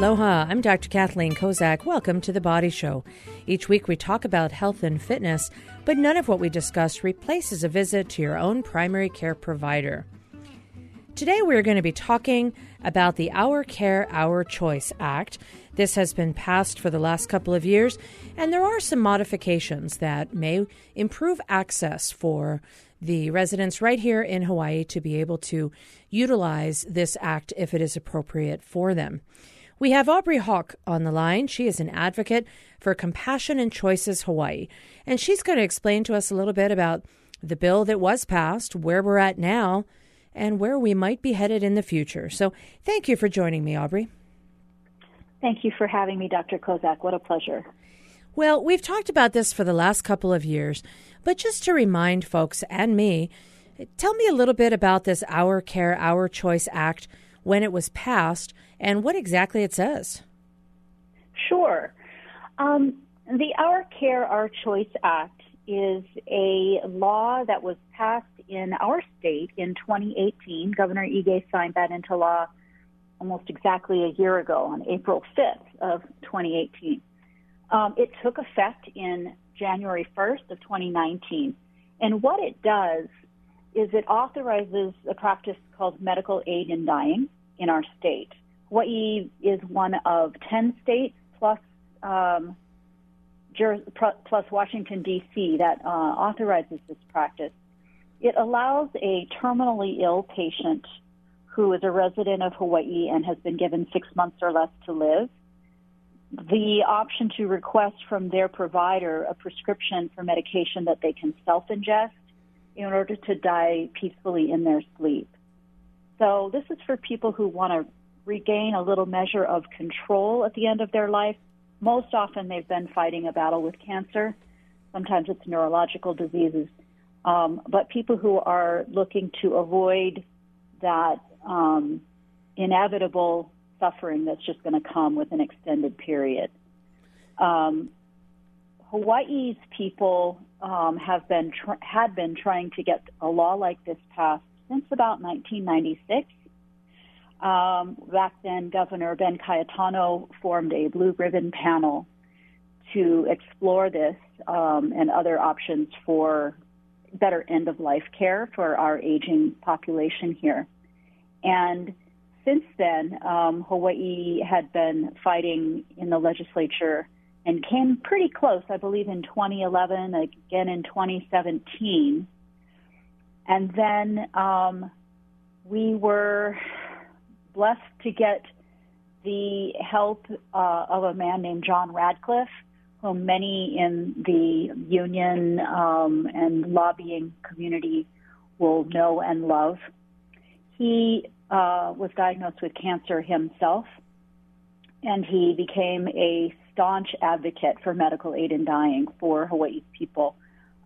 Aloha, I'm Dr. Kathleen Kozak. Welcome to The Body Show. Each week we talk about health and fitness, but none of what we discuss replaces a visit to your own primary care provider. Today we're going to be talking about the Our Care, Our Choice Act. This has been passed for the last couple of years, and there are some modifications that may improve access for the residents right here in Hawaii to be able to utilize this act if it is appropriate for them. We have Aubrey Hawk on the line. She is an advocate for Compassion and Choices Hawaii, and she's going to explain to us a little bit about the bill that was passed, where we're at now, and where we might be headed in the future. So, thank you for joining me, Aubrey. Thank you for having me, Dr. Kozak. What a pleasure. Well, we've talked about this for the last couple of years, but just to remind folks and me, tell me a little bit about this Our Care, Our Choice Act, when it was passed, and what exactly it says. Sure. Um, the Our Care, Our Choice Act is a law that was passed in our state in 2018. Governor Ige signed that into law almost exactly a year ago on April 5th of 2018. Um, it took effect in January 1st of 2019. And what it does is it authorizes a practice called medical aid in dying in our state. Hawaii is one of 10 states plus um, plus Washington D.C. that uh, authorizes this practice. It allows a terminally ill patient who is a resident of Hawaii and has been given six months or less to live the option to request from their provider a prescription for medication that they can self ingest in order to die peacefully in their sleep. So, this is for people who want to regain a little measure of control at the end of their life. Most often, they've been fighting a battle with cancer. Sometimes it's neurological diseases. Um, but people who are looking to avoid that um, inevitable suffering that's just going to come with an extended period. Um, Hawaii's people um, have been tr- had been trying to get a law like this passed since about 1996. Um, back then, Governor Ben Cayetano formed a blue ribbon panel to explore this um, and other options for better end of life care for our aging population here. And since then, um, Hawaii had been fighting in the legislature and came pretty close, I believe, in 2011, again in 2017. And then um, we were blessed to get the help uh, of a man named John Radcliffe, whom many in the union um, and lobbying community will know and love. He uh, was diagnosed with cancer himself, and he became a staunch advocate for medical aid in dying for Hawaii's people.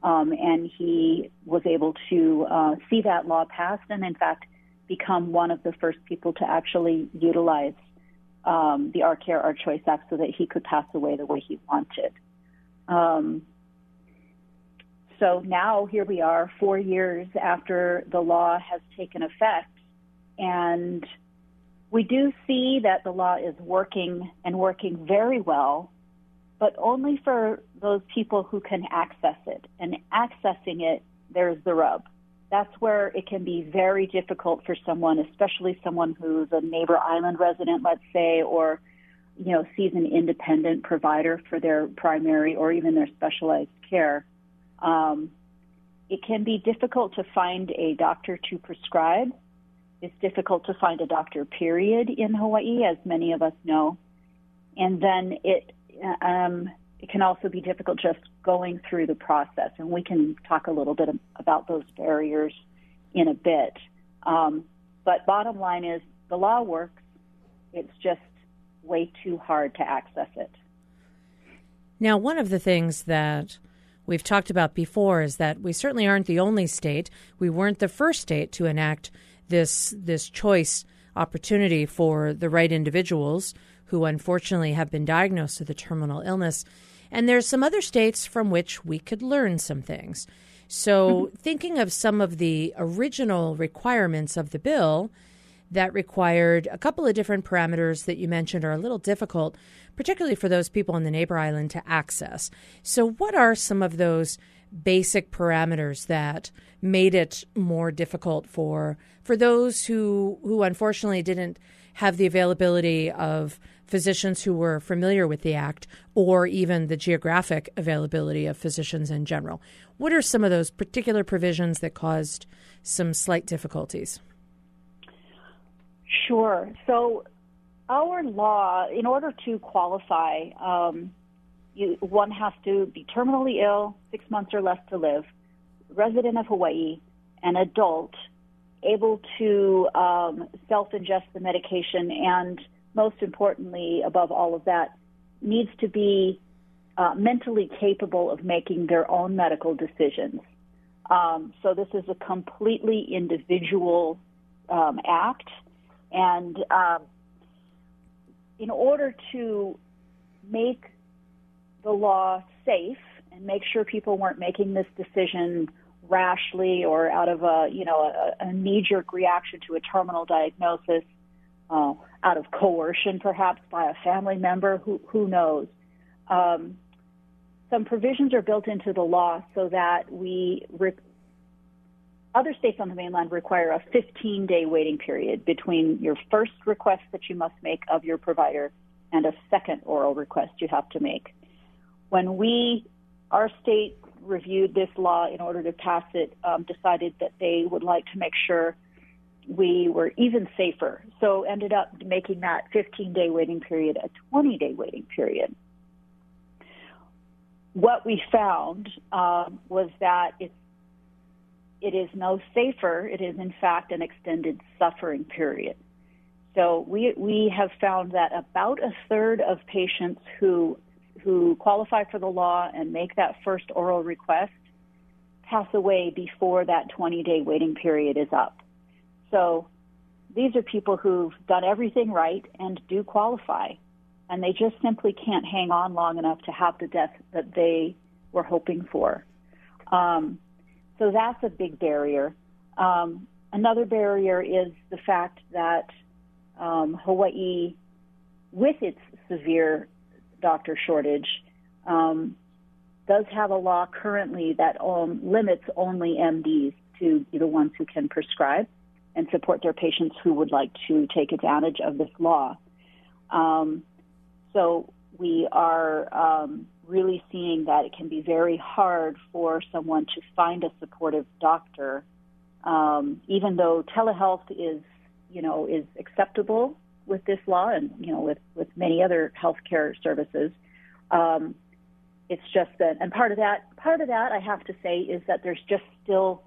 Um, and he was able to uh, see that law passed and, in fact, become one of the first people to actually utilize um, the Our Care, Our Choice Act so that he could pass away the way he wanted. Um, so now here we are, four years after the law has taken effect, and we do see that the law is working and working very well, but only for those people who can access it. And accessing it, there's the rub. That's where it can be very difficult for someone, especially someone who's a neighbor island resident, let's say, or you know sees an independent provider for their primary or even their specialized care. Um, it can be difficult to find a doctor to prescribe it's difficult to find a doctor, period, in Hawaii, as many of us know. And then it um, it can also be difficult just going through the process, and we can talk a little bit about those barriers in a bit. Um, but bottom line is the law works. It's just way too hard to access it. Now, one of the things that we've talked about before is that we certainly aren't the only state. We weren't the first state to enact this this choice opportunity for the right individuals who unfortunately have been diagnosed with a terminal illness. And there's some other states from which we could learn some things. So, mm-hmm. thinking of some of the original requirements of the bill, that required a couple of different parameters that you mentioned are a little difficult, particularly for those people on the neighbor island to access. So, what are some of those basic parameters that made it more difficult for for those who who unfortunately didn't have the availability of physicians who were familiar with the act or even the geographic availability of physicians in general. What are some of those particular provisions that caused some slight difficulties? Sure. So, our law, in order to qualify, um, you, one has to be terminally ill, six months or less to live, resident of Hawaii, an adult, able to um, self ingest the medication, and most importantly, above all of that, needs to be uh, mentally capable of making their own medical decisions. Um, so this is a completely individual um, act, and um, in order to make the law safe and make sure people weren't making this decision rashly or out of a you know a, a knee-jerk reaction to a terminal diagnosis, uh, out of coercion perhaps by a family member, who who knows. Um, some provisions are built into the law so that we re- other states on the mainland require a 15 day waiting period between your first request that you must make of your provider and a second oral request you have to make. When we, our state reviewed this law in order to pass it, um, decided that they would like to make sure we were even safer. So ended up making that 15 day waiting period a 20 day waiting period what we found um, was that it's it is no safer. It is in fact an extended suffering period. So we we have found that about a third of patients who who qualify for the law and make that first oral request pass away before that 20 day waiting period is up. So these are people who've done everything right and do qualify and they just simply can't hang on long enough to have the death that they were hoping for. Um, so that's a big barrier. Um, another barrier is the fact that um, Hawaii, with its severe doctor shortage, um, does have a law currently that um, limits only MDs to be the ones who can prescribe and support their patients who would like to take advantage of this law. Um, so we are um, really seeing that it can be very hard for someone to find a supportive doctor, um, even though telehealth is, you know, is acceptable with this law and you know with with many other healthcare services. Um, it's just that, and part of that, part of that, I have to say, is that there's just still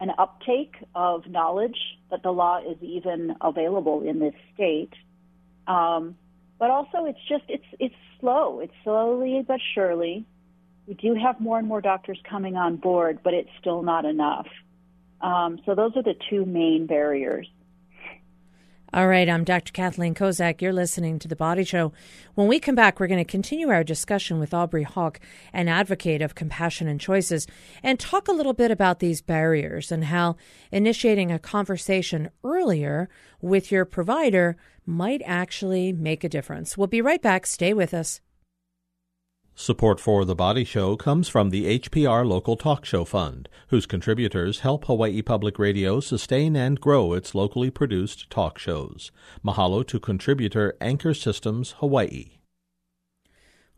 an uptake of knowledge that the law is even available in this state. Um, but also it's just it's it's slow. It's slowly but surely. We do have more and more doctors coming on board, but it's still not enough. Um, so those are the two main barriers. All right, I'm Dr. Kathleen Kozak. You're listening to The Body Show. When we come back, we're going to continue our discussion with Aubrey Hawk, an advocate of compassion and choices, and talk a little bit about these barriers and how initiating a conversation earlier with your provider might actually make a difference. We'll be right back. Stay with us. Support for The Body Show comes from the HPR Local Talk Show Fund, whose contributors help Hawaii Public Radio sustain and grow its locally produced talk shows. Mahalo to contributor Anchor Systems Hawaii.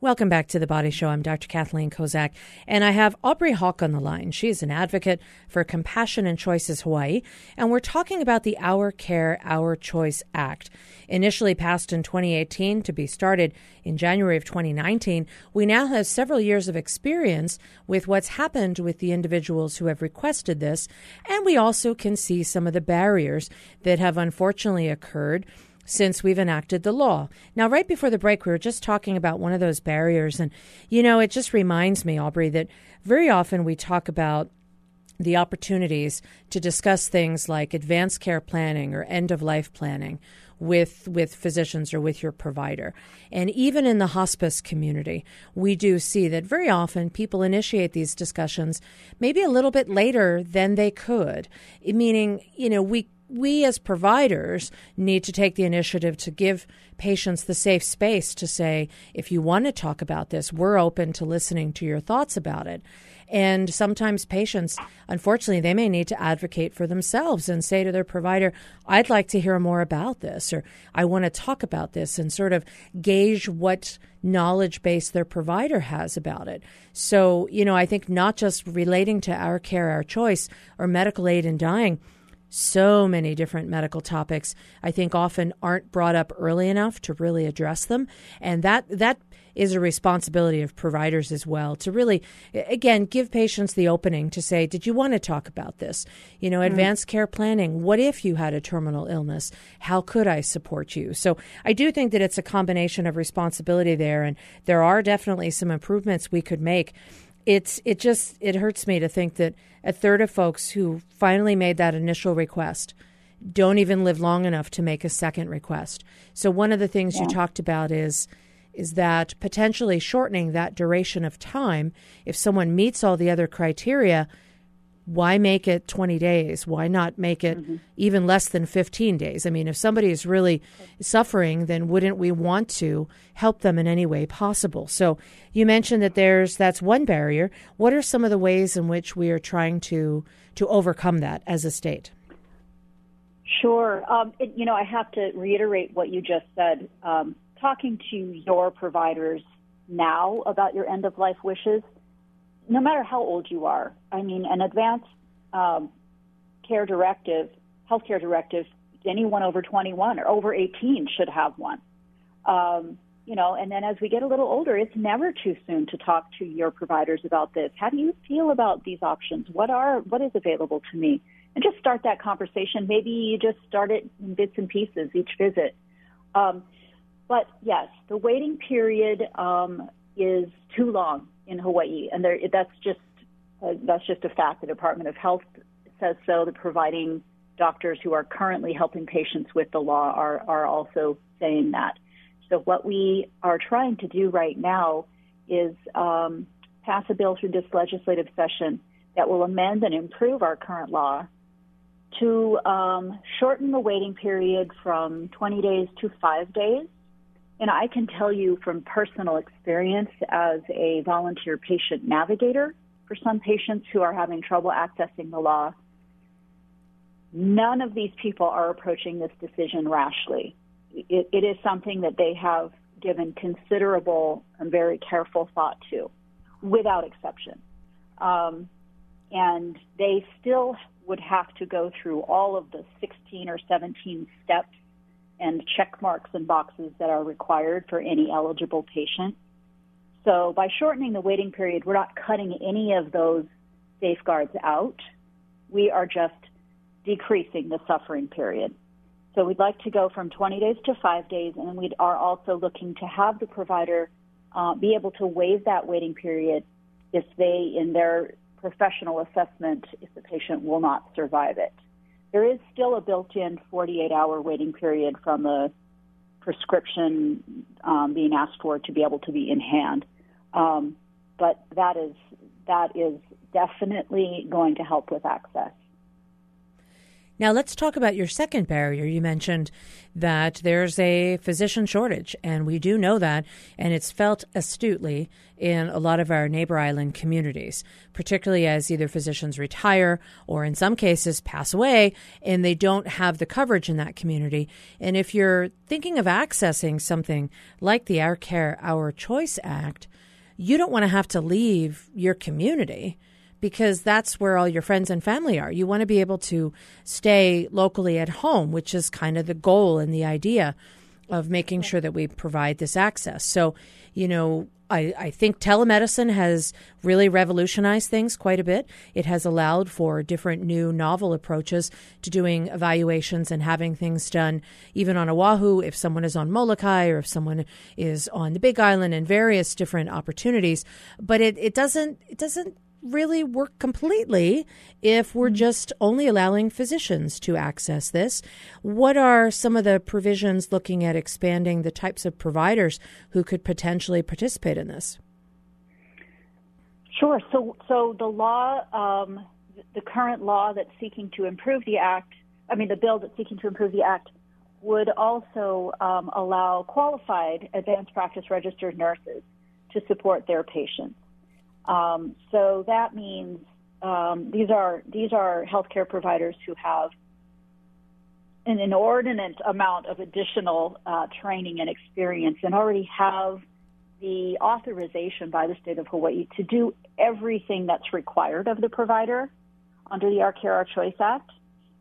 Welcome back to the Body Show. I'm Dr. Kathleen Kozak, and I have Aubrey Hawk on the line. She is an advocate for Compassion and Choices Hawaii, and we're talking about the Our Care, Our Choice Act. Initially passed in 2018 to be started in January of 2019, we now have several years of experience with what's happened with the individuals who have requested this, and we also can see some of the barriers that have unfortunately occurred since we've enacted the law. Now, right before the break, we were just talking about one of those barriers. And, you know, it just reminds me, Aubrey, that very often we talk about the opportunities to discuss things like advanced care planning or end of life planning with with physicians or with your provider. And even in the hospice community, we do see that very often people initiate these discussions maybe a little bit later than they could. Meaning, you know, we we as providers need to take the initiative to give patients the safe space to say, if you want to talk about this, we're open to listening to your thoughts about it. And sometimes patients, unfortunately, they may need to advocate for themselves and say to their provider, I'd like to hear more about this, or I want to talk about this, and sort of gauge what knowledge base their provider has about it. So, you know, I think not just relating to our care, our choice, or medical aid in dying so many different medical topics I think often aren't brought up early enough to really address them and that that is a responsibility of providers as well to really, again, give patients the opening to say, Did you want to talk about this? You know, mm-hmm. advanced care planning. What if you had a terminal illness? How could I support you? So I do think that it's a combination of responsibility there, and there are definitely some improvements we could make. It's it just it hurts me to think that a third of folks who finally made that initial request don't even live long enough to make a second request. So one of the things yeah. you talked about is is that potentially shortening that duration of time, if someone meets all the other criteria, why make it 20 days? Why not make it mm-hmm. even less than 15 days? I mean, if somebody is really suffering, then wouldn't we want to help them in any way possible? So you mentioned that there's that's one barrier. What are some of the ways in which we are trying to to overcome that as a state? Sure. Um, it, you know, I have to reiterate what you just said. Um, talking to your providers now about your end of life wishes, no matter how old you are, I mean, an advanced um, care directive, healthcare directive, anyone over 21 or over 18 should have one. Um, you know, and then as we get a little older, it's never too soon to talk to your providers about this. How do you feel about these options? What are what is available to me? And just start that conversation. Maybe you just start it in bits and pieces each visit. Um, but yes, the waiting period um, is too long in Hawaii, and there, that's just uh, that's just a fact. The Department of Health says so. The providing doctors who are currently helping patients with the law are are also saying that. So what we are trying to do right now is um, pass a bill through this legislative session that will amend and improve our current law to um, shorten the waiting period from 20 days to five days and I can tell you from personal experience as a volunteer patient navigator for some patients who are having trouble accessing the law, none of these people are approaching this decision rashly. it, it is something that they have given considerable and very careful thought to, without exception. Um, and they still would have to go through all of the 16 or 17 steps and check marks and boxes that are required for any eligible patient. So by shortening the waiting period, we're not cutting any of those safeguards out. We are just decreasing the suffering period. So we'd like to go from 20 days to five days, and we are also looking to have the provider uh, be able to waive that waiting period if they, in their professional assessment, if the patient will not survive it. There is still a built-in 48-hour waiting period from the prescription um, being asked for to be able to be in hand, um, but that is that is definitely going to help with access. Now, let's talk about your second barrier. You mentioned that there's a physician shortage, and we do know that, and it's felt astutely in a lot of our neighbor island communities, particularly as either physicians retire or in some cases pass away, and they don't have the coverage in that community. And if you're thinking of accessing something like the Our Care, Our Choice Act, you don't want to have to leave your community because that's where all your friends and family are. You want to be able to stay locally at home, which is kind of the goal and the idea of making sure that we provide this access. So, you know, I, I, think telemedicine has really revolutionized things quite a bit. It has allowed for different new novel approaches to doing evaluations and having things done even on Oahu if someone is on Molokai or if someone is on the Big Island and various different opportunities. But it, it doesn't it doesn't really work completely if we're mm-hmm. just only allowing physicians to access this. What are some of the provisions looking at expanding the types of providers who could potentially participate in this? Sure. So, so the law, um, the current law that's seeking to improve the act, I mean, the bill that's seeking to improve the act would also um, allow qualified advanced practice registered nurses to support their patients. Um, so that means um, these are these are healthcare providers who have an inordinate amount of additional uh, training and experience and already have the authorization by the state of Hawaii to do everything that's required of the provider under the Our Care Our Choice Act,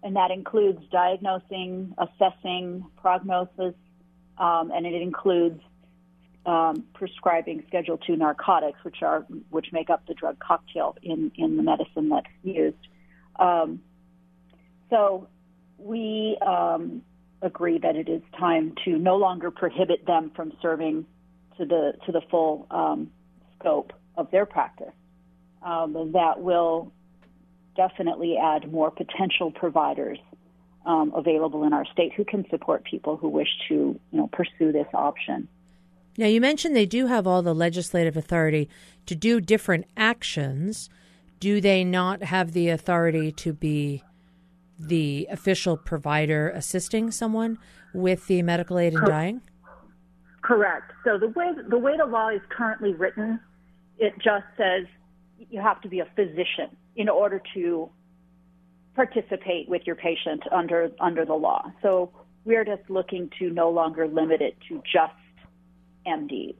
and that includes diagnosing, assessing, prognosis, um, and it includes um, prescribing Schedule II narcotics, which are which make up the drug cocktail in in the medicine that's used. Um, so we um, agree that it is time to no longer prohibit them from serving to the to the full um, scope of their practice. Um, that will definitely add more potential providers um, available in our state who can support people who wish to you know pursue this option. Now, you mentioned they do have all the legislative authority to do different actions. Do they not have the authority to be the official provider assisting someone with the medical aid in dying? Correct. So the way the way the law is currently written, it just says you have to be a physician in order to participate with your patient under under the law. So we're just looking to no longer limit it to just MDs.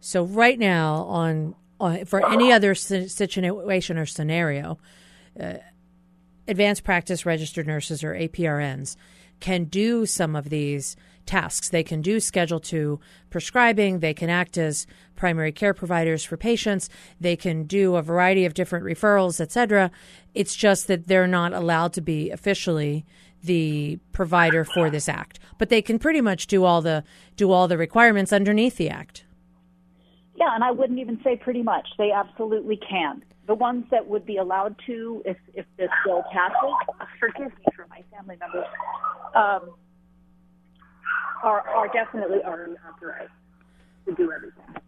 So right now, on, on for any other situation or scenario, uh, advanced practice registered nurses or APRNs can do some of these tasks. They can do Schedule II prescribing. They can act as primary care providers for patients. They can do a variety of different referrals, etc. It's just that they're not allowed to be officially the provider for this act, but they can pretty much do all the do all the requirements underneath the act. Yeah, and I wouldn't even say pretty much. They absolutely can. The ones that would be allowed to, if if this bill passes, forgive me for my family members, um, are are definitely already authorized to do everything.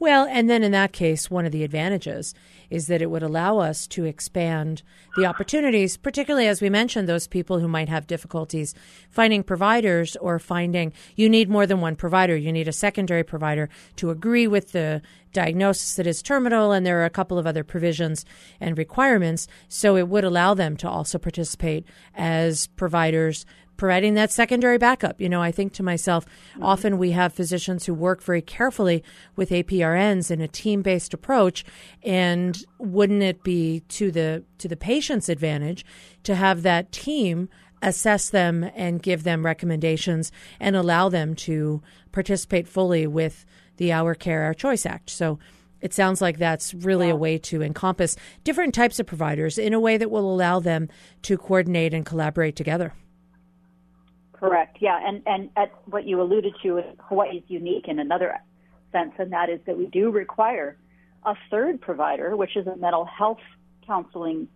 Well, and then in that case, one of the advantages is that it would allow us to expand the opportunities, particularly as we mentioned, those people who might have difficulties finding providers or finding you need more than one provider. You need a secondary provider to agree with the diagnosis that is terminal, and there are a couple of other provisions and requirements. So it would allow them to also participate as providers providing that secondary backup. You know, I think to myself, mm-hmm. often we have physicians who work very carefully with APRNs in a team-based approach, and wouldn't it be to the to the patient's advantage to have that team assess them and give them recommendations and allow them to participate fully with the Our Care Our Choice Act. So it sounds like that's really yeah. a way to encompass different types of providers in a way that will allow them to coordinate and collaborate together. Correct. Yeah, and and at what you alluded to, Hawaii is unique in another sense, and that is that we do require a third provider, which is a mental health counseling,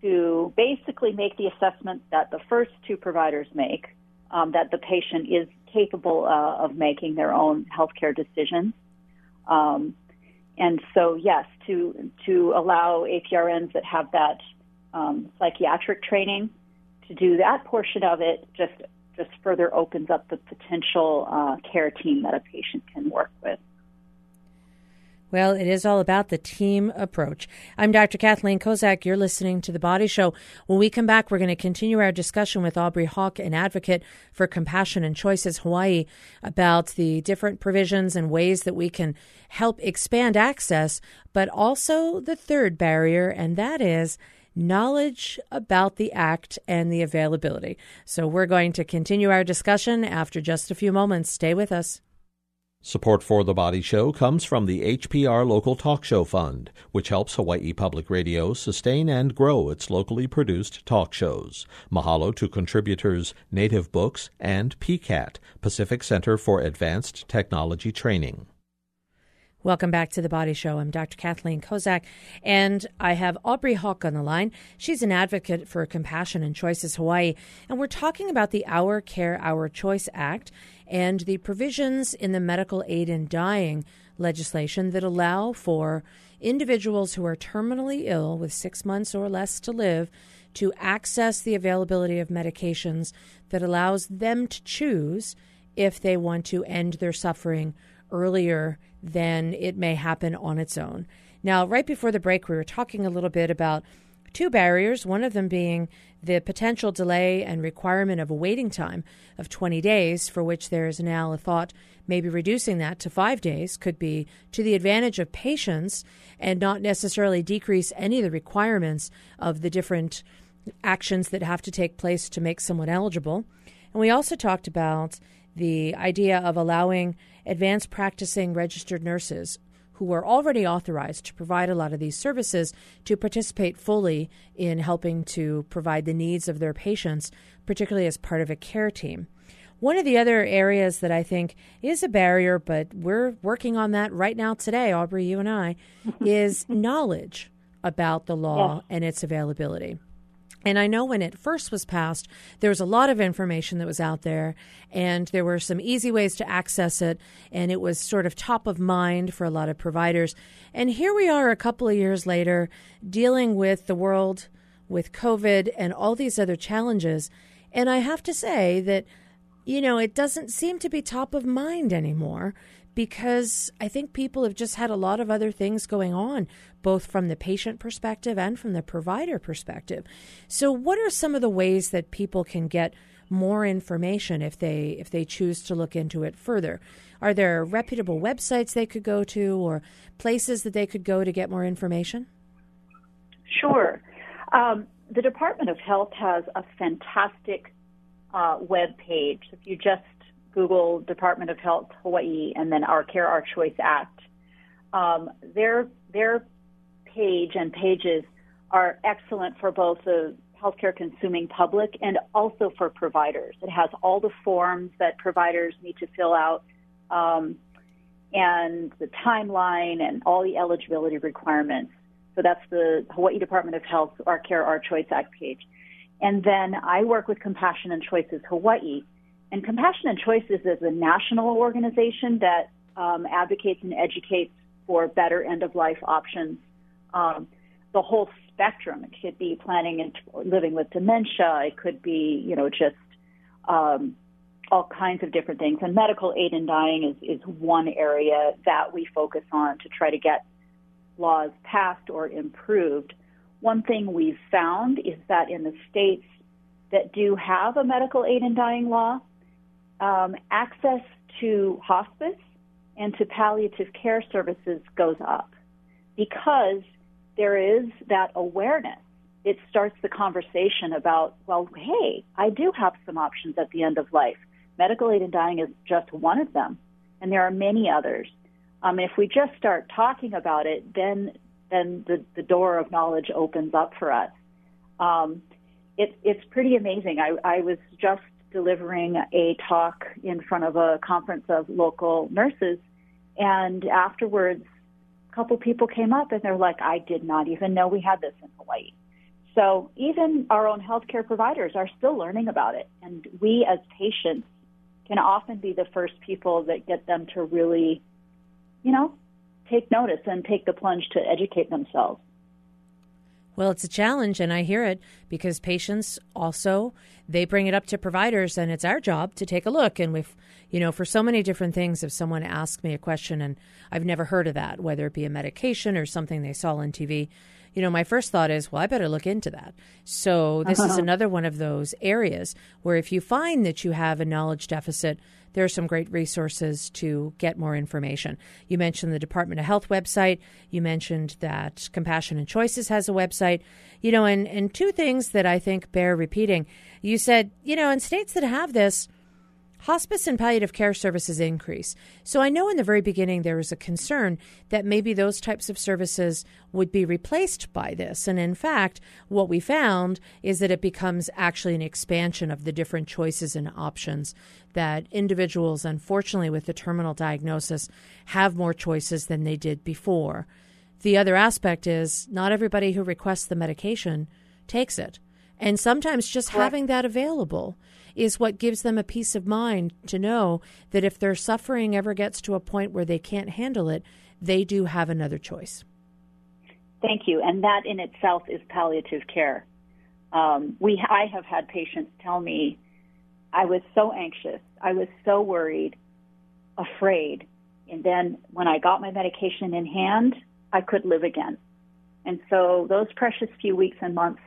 to basically make the assessment that the first two providers make, um, that the patient is capable uh, of making their own healthcare decisions. Um, and so, yes, to to allow APRNs that have that um, psychiatric training to do that portion of it just just further opens up the potential uh, care team that a patient can work with. Well, it is all about the team approach. I'm Dr. Kathleen Kozak. You're listening to The Body Show. When we come back, we're going to continue our discussion with Aubrey Hawk, an advocate for Compassion and Choices Hawaii, about the different provisions and ways that we can help expand access, but also the third barrier, and that is knowledge about the act and the availability. So we're going to continue our discussion after just a few moments. Stay with us. Support for The Body Show comes from the HPR Local Talk Show Fund, which helps Hawaii Public Radio sustain and grow its locally produced talk shows. Mahalo to contributors Native Books and PCAT, Pacific Center for Advanced Technology Training. Welcome back to the Body Show. I'm Dr. Kathleen Kozak, and I have Aubrey Hawk on the line. She's an advocate for Compassion and Choices Hawaii, and we're talking about the Our Care, Our Choice Act and the provisions in the Medical Aid in Dying legislation that allow for individuals who are terminally ill with six months or less to live to access the availability of medications that allows them to choose if they want to end their suffering earlier than it may happen on its own. Now, right before the break, we were talking a little bit about two barriers, one of them being the potential delay and requirement of a waiting time of 20 days, for which there is now a thought maybe reducing that to five days could be to the advantage of patients and not necessarily decrease any of the requirements of the different actions that have to take place to make someone eligible. And we also talked about the idea of allowing advanced practicing registered nurses who were already authorized to provide a lot of these services to participate fully in helping to provide the needs of their patients, particularly as part of a care team. One of the other areas that I think is a barrier, but we're working on that right now today, Aubrey, you and I, is knowledge about the law yes. and its availability. And I know when it first was passed, there was a lot of information that was out there, and there were some easy ways to access it, and it was sort of top of mind for a lot of providers. And here we are a couple of years later, dealing with the world with COVID and all these other challenges. And I have to say that, you know, it doesn't seem to be top of mind anymore because I think people have just had a lot of other things going on, both from the patient perspective and from the provider perspective. So, what are some of the ways that people can get more information if they if they choose to look into it further? Are there reputable websites they could go to, or places that they could go to get more information? Sure. Um, the Department of Health has a fantastic uh, web page. If you just Google Department of Health Hawaii and then Our Care Our Choice Act. Um, their their page and pages are excellent for both the healthcare consuming public and also for providers. It has all the forms that providers need to fill out um, and the timeline and all the eligibility requirements. So that's the Hawaii Department of Health Our Care Our Choice Act page. And then I work with Compassion and Choices Hawaii, and Compassion and Choices is a national organization that um, advocates and educates for better end of life options. Um, the whole spectrum. It could be planning and living with dementia. It could be, you know, just um, all kinds of different things. And medical aid in dying is, is one area that we focus on to try to get laws passed or improved. One thing we've found is that in the states that do have a medical aid in dying law, um, access to hospice and to palliative care services goes up because there is that awareness. It starts the conversation about, well, hey, I do have some options at the end of life. Medical aid in dying is just one of them, and there are many others. Um, if we just start talking about it, then then the, the door of knowledge opens up for us. Um, it, it's pretty amazing. I, I was just delivering a talk in front of a conference of local nurses. And afterwards, a couple people came up and they're like, I did not even know we had this in Hawaii. So even our own healthcare providers are still learning about it. And we as patients can often be the first people that get them to really, you know, take notice and take the plunge to educate themselves. Well, it's a challenge, and I hear it because patients also they bring it up to providers, and it's our job to take a look. And we've, you know, for so many different things, if someone asks me a question and I've never heard of that, whether it be a medication or something they saw on TV, you know, my first thought is, well, I better look into that. So this uh-huh. is another one of those areas where if you find that you have a knowledge deficit, there are some great resources to get more information. You mentioned the Department of Health website. You mentioned that Compassion and Choices has a website. You know, and, and two things that I think bear repeating. You said, you know, in states that have this, hospice and palliative care services increase. So I know in the very beginning there was a concern that maybe those types of services would be replaced by this. And in fact, what we found is that it becomes actually an expansion of the different choices and options that individuals, unfortunately, with the terminal diagnosis, have more choices than they did before. The other aspect is not everybody who requests the medication takes it. And sometimes just having that available is what gives them a peace of mind to know that if their suffering ever gets to a point where they can't handle it, they do have another choice. Thank you. And that in itself is palliative care. Um, we, I have had patients tell me, I was so anxious, I was so worried, afraid, and then when I got my medication in hand, I could live again. And so those precious few weeks and months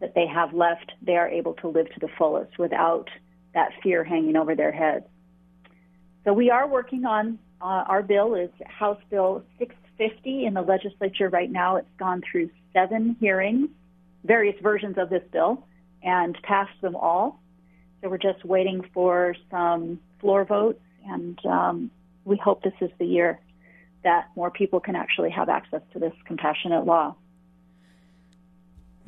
that they have left, they are able to live to the fullest without that fear hanging over their heads. So we are working on uh, our bill is House Bill 650 in the legislature right now. It's gone through seven hearings, various versions of this bill, and passed them all. So we're just waiting for some floor votes, and um, we hope this is the year that more people can actually have access to this compassionate law.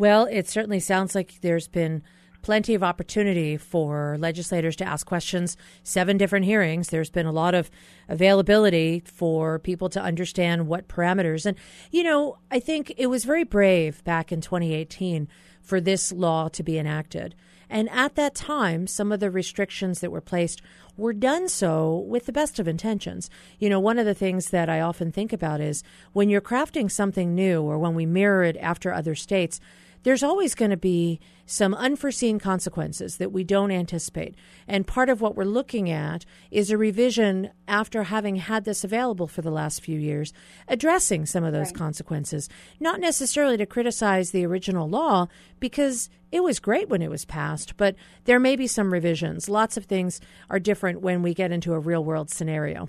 Well, it certainly sounds like there's been plenty of opportunity for legislators to ask questions. Seven different hearings. There's been a lot of availability for people to understand what parameters. And, you know, I think it was very brave back in 2018 for this law to be enacted. And at that time, some of the restrictions that were placed were done so with the best of intentions. You know, one of the things that I often think about is when you're crafting something new or when we mirror it after other states, there's always going to be some unforeseen consequences that we don't anticipate. And part of what we're looking at is a revision after having had this available for the last few years, addressing some of those right. consequences. Not necessarily to criticize the original law, because it was great when it was passed, but there may be some revisions. Lots of things are different when we get into a real world scenario.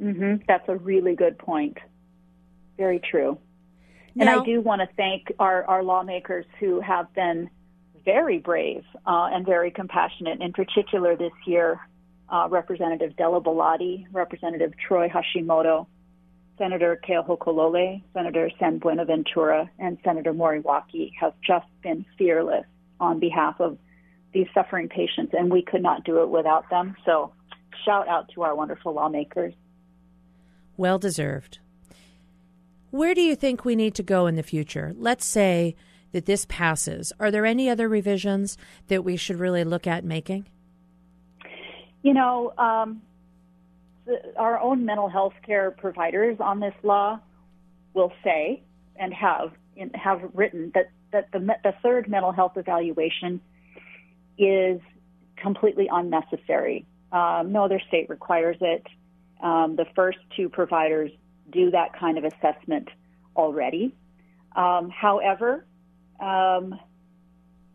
Mm-hmm. That's a really good point. Very true. And I do want to thank our, our lawmakers who have been very brave uh, and very compassionate. In particular, this year, uh, Representative Della Belatti, Representative Troy Hashimoto, Senator Keohoko Senator San Buenaventura, and Senator Moriwaki have just been fearless on behalf of these suffering patients, and we could not do it without them. So, shout out to our wonderful lawmakers. Well deserved. Where do you think we need to go in the future? Let's say that this passes. Are there any other revisions that we should really look at making? You know, um, the, our own mental health care providers on this law will say and have in, have written that that the the third mental health evaluation is completely unnecessary. Um, no other state requires it. Um, the first two providers do that kind of assessment already. Um, however, um,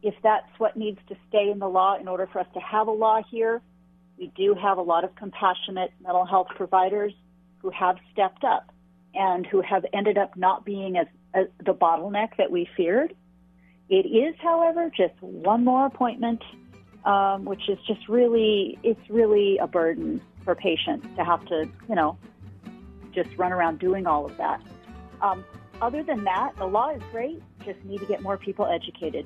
if that's what needs to stay in the law in order for us to have a law here, we do have a lot of compassionate mental health providers who have stepped up and who have ended up not being as, as the bottleneck that we feared. It is, however, just one more appointment, um, which is just really, it's really a burden for patients to have to, you know, just run around doing all of that. Um, other than that, the law is great. Just need to get more people educated.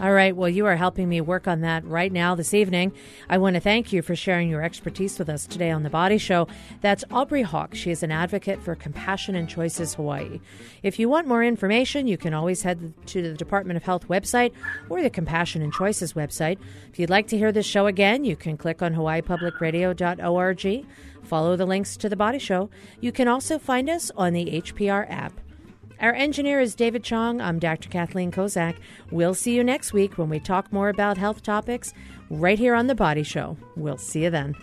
All right. Well, you are helping me work on that right now this evening. I want to thank you for sharing your expertise with us today on The Body Show. That's Aubrey Hawk. She is an advocate for Compassion and Choices Hawaii. If you want more information, you can always head to the Department of Health website or the Compassion and Choices website. If you'd like to hear this show again, you can click on hawaiipublicradio.org. Follow the links to The Body Show. You can also find us on the HPR app. Our engineer is David Chong. I'm Dr. Kathleen Kozak. We'll see you next week when we talk more about health topics right here on The Body Show. We'll see you then.